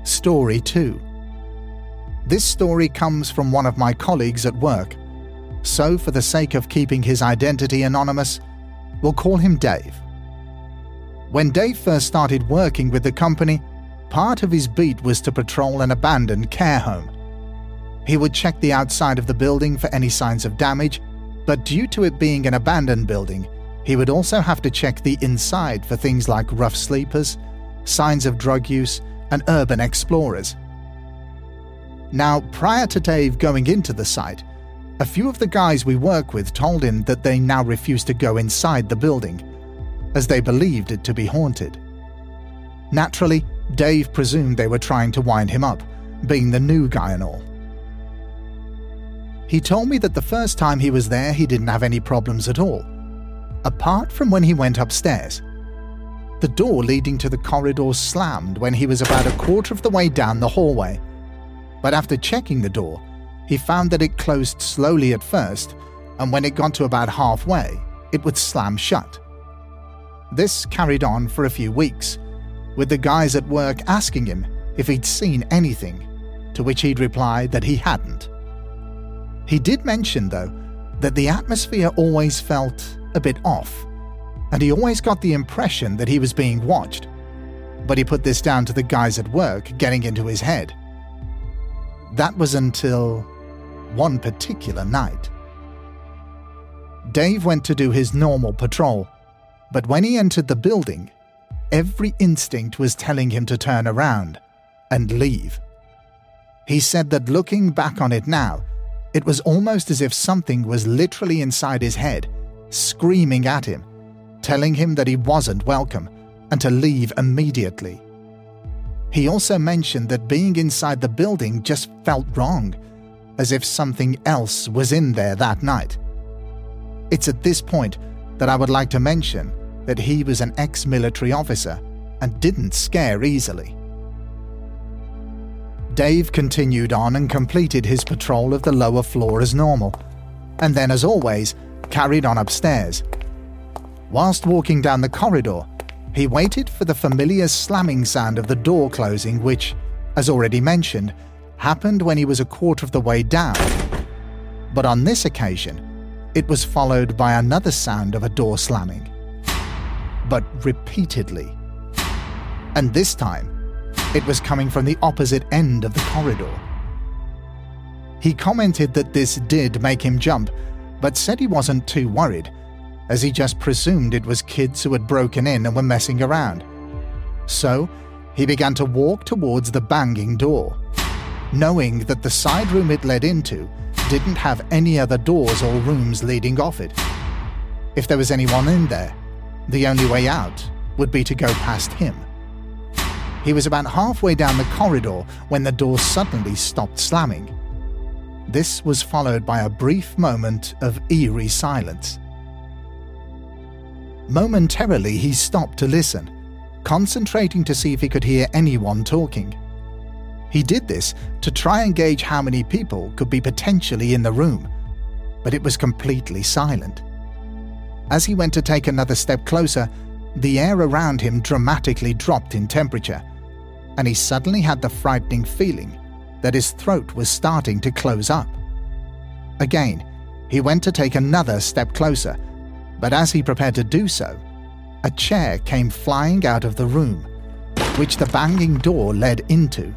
Story 2 This story comes from one of my colleagues at work, so for the sake of keeping his identity anonymous, we'll call him Dave. When Dave first started working with the company, part of his beat was to patrol an abandoned care home. He would check the outside of the building for any signs of damage, but due to it being an abandoned building, he would also have to check the inside for things like rough sleepers, signs of drug use, and urban explorers. Now, prior to Dave going into the site, a few of the guys we work with told him that they now refuse to go inside the building, as they believed it to be haunted. Naturally, Dave presumed they were trying to wind him up, being the new guy and all. He told me that the first time he was there, he didn't have any problems at all, apart from when he went upstairs. The door leading to the corridor slammed when he was about a quarter of the way down the hallway. But after checking the door, he found that it closed slowly at first, and when it got to about halfway, it would slam shut. This carried on for a few weeks, with the guys at work asking him if he'd seen anything, to which he'd replied that he hadn't. He did mention, though, that the atmosphere always felt a bit off, and he always got the impression that he was being watched. But he put this down to the guys at work getting into his head. That was until one particular night. Dave went to do his normal patrol, but when he entered the building, every instinct was telling him to turn around and leave. He said that looking back on it now, it was almost as if something was literally inside his head, screaming at him, telling him that he wasn't welcome and to leave immediately. He also mentioned that being inside the building just felt wrong, as if something else was in there that night. It's at this point that I would like to mention that he was an ex military officer and didn't scare easily. Dave continued on and completed his patrol of the lower floor as normal, and then, as always, carried on upstairs. Whilst walking down the corridor, he waited for the familiar slamming sound of the door closing, which, as already mentioned, happened when he was a quarter of the way down. But on this occasion, it was followed by another sound of a door slamming. But repeatedly. And this time, it was coming from the opposite end of the corridor. He commented that this did make him jump, but said he wasn't too worried, as he just presumed it was kids who had broken in and were messing around. So, he began to walk towards the banging door, knowing that the side room it led into didn't have any other doors or rooms leading off it. If there was anyone in there, the only way out would be to go past him. He was about halfway down the corridor when the door suddenly stopped slamming. This was followed by a brief moment of eerie silence. Momentarily, he stopped to listen, concentrating to see if he could hear anyone talking. He did this to try and gauge how many people could be potentially in the room, but it was completely silent. As he went to take another step closer, the air around him dramatically dropped in temperature, and he suddenly had the frightening feeling that his throat was starting to close up. Again, he went to take another step closer, but as he prepared to do so, a chair came flying out of the room, which the banging door led into.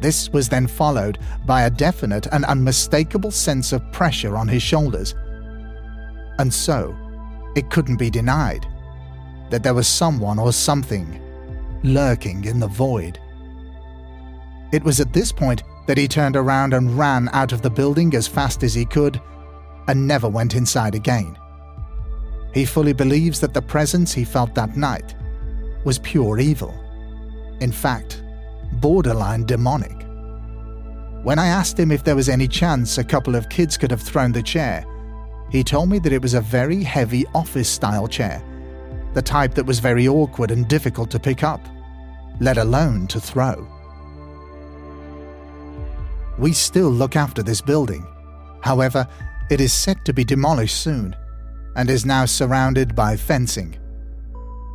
This was then followed by a definite and unmistakable sense of pressure on his shoulders. And so, it couldn't be denied that there was someone or something lurking in the void. It was at this point that he turned around and ran out of the building as fast as he could and never went inside again. He fully believes that the presence he felt that night was pure evil. In fact, borderline demonic. When I asked him if there was any chance a couple of kids could have thrown the chair, he told me that it was a very heavy office style chair, the type that was very awkward and difficult to pick up, let alone to throw. We still look after this building. However, it is set to be demolished soon and is now surrounded by fencing.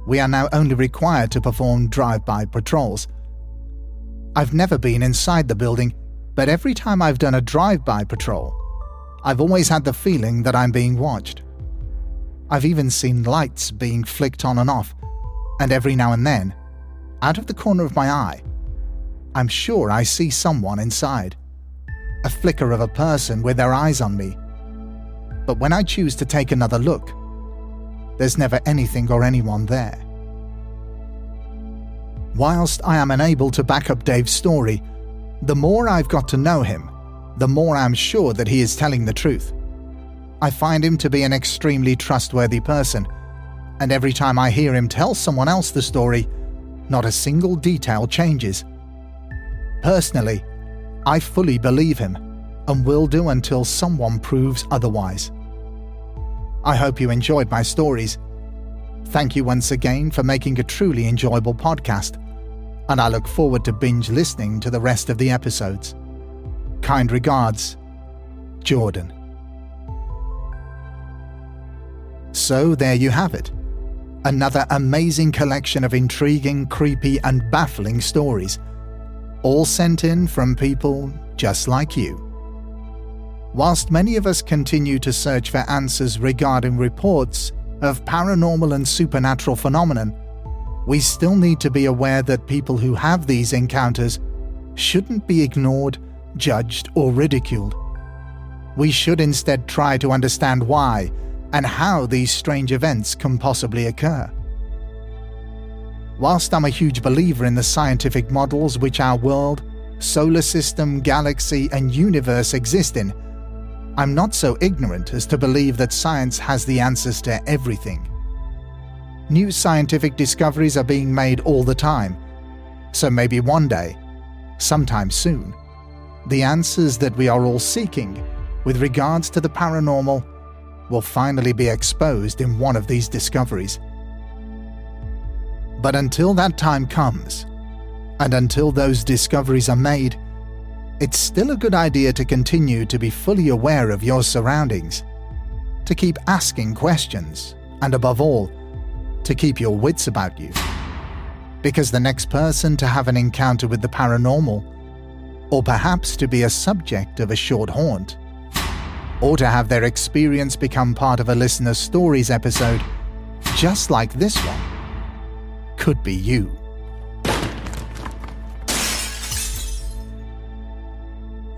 We are now only required to perform drive by patrols. I've never been inside the building, but every time I've done a drive by patrol, I've always had the feeling that I'm being watched. I've even seen lights being flicked on and off, and every now and then, out of the corner of my eye, I'm sure I see someone inside. A flicker of a person with their eyes on me. But when I choose to take another look, there's never anything or anyone there. Whilst I am unable to back up Dave's story, the more I've got to know him, the more I'm sure that he is telling the truth. I find him to be an extremely trustworthy person, and every time I hear him tell someone else the story, not a single detail changes. Personally, I fully believe him and will do until someone proves otherwise. I hope you enjoyed my stories. Thank you once again for making a truly enjoyable podcast, and I look forward to binge listening to the rest of the episodes. Kind regards, Jordan. So there you have it. Another amazing collection of intriguing, creepy, and baffling stories, all sent in from people just like you. Whilst many of us continue to search for answers regarding reports of paranormal and supernatural phenomenon, we still need to be aware that people who have these encounters shouldn't be ignored, judged, or ridiculed. We should instead try to understand why and how these strange events can possibly occur. Whilst I'm a huge believer in the scientific models which our world, solar system, galaxy, and universe exist in, I'm not so ignorant as to believe that science has the answers to everything. New scientific discoveries are being made all the time, so maybe one day, sometime soon, the answers that we are all seeking with regards to the paranormal will finally be exposed in one of these discoveries. But until that time comes, and until those discoveries are made, it's still a good idea to continue to be fully aware of your surroundings, to keep asking questions, and above all, to keep your wits about you. Because the next person to have an encounter with the paranormal, or perhaps to be a subject of a short haunt, or to have their experience become part of a listener's stories episode, just like this one, could be you.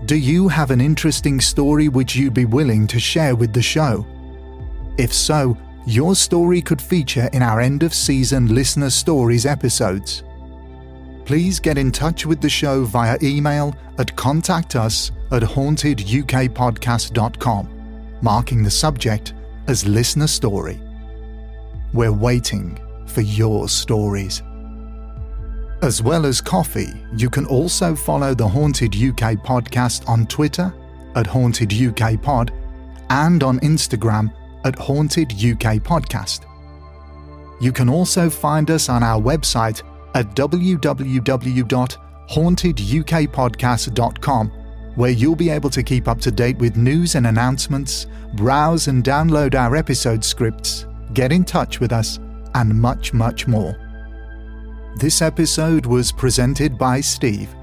Do you have an interesting story which you'd be willing to share with the show? If so, your story could feature in our end of season listener stories episodes. Please get in touch with the show via email at contact us at hauntedukpodcast.com, marking the subject as listener story. We're waiting for your stories. As well as Ko-fi, you can also follow the Haunted UK podcast on Twitter at Haunted UK Pod and on Instagram at Haunted UK Podcast. You can also find us on our website at www.hauntedukpodcast.com, where you'll be able to keep up to date with news and announcements, browse and download our episode scripts, get in touch with us, and much, much more. This episode was presented by Steve,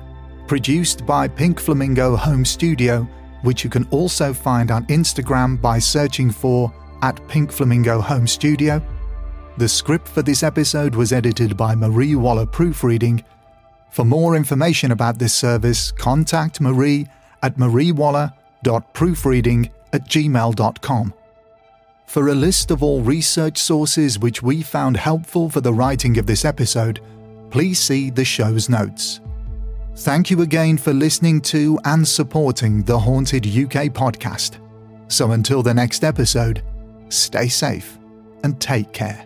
produced by Pink Flamingo Home Studio, which you can also find on Instagram by searching for at Pink Flamingo Home Studio, The script for this episode was edited by Marie Waller Proofreading. For more information about this service, contact Marie at mariewaller.proofreading at gmail.com. For a list of all research sources which we found helpful for the writing of this episode, please see the show's notes. Thank you again for listening to and supporting the Haunted UK podcast. So until the next episode, stay safe and take care.